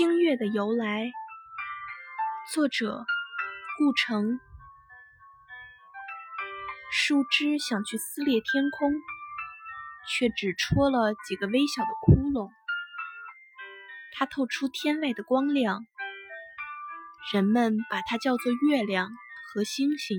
星月的由来。作者顾城。树枝想去撕裂天空却只戳了几个微小的窟窿。它透出天外的光亮人们把它叫做月亮和星星。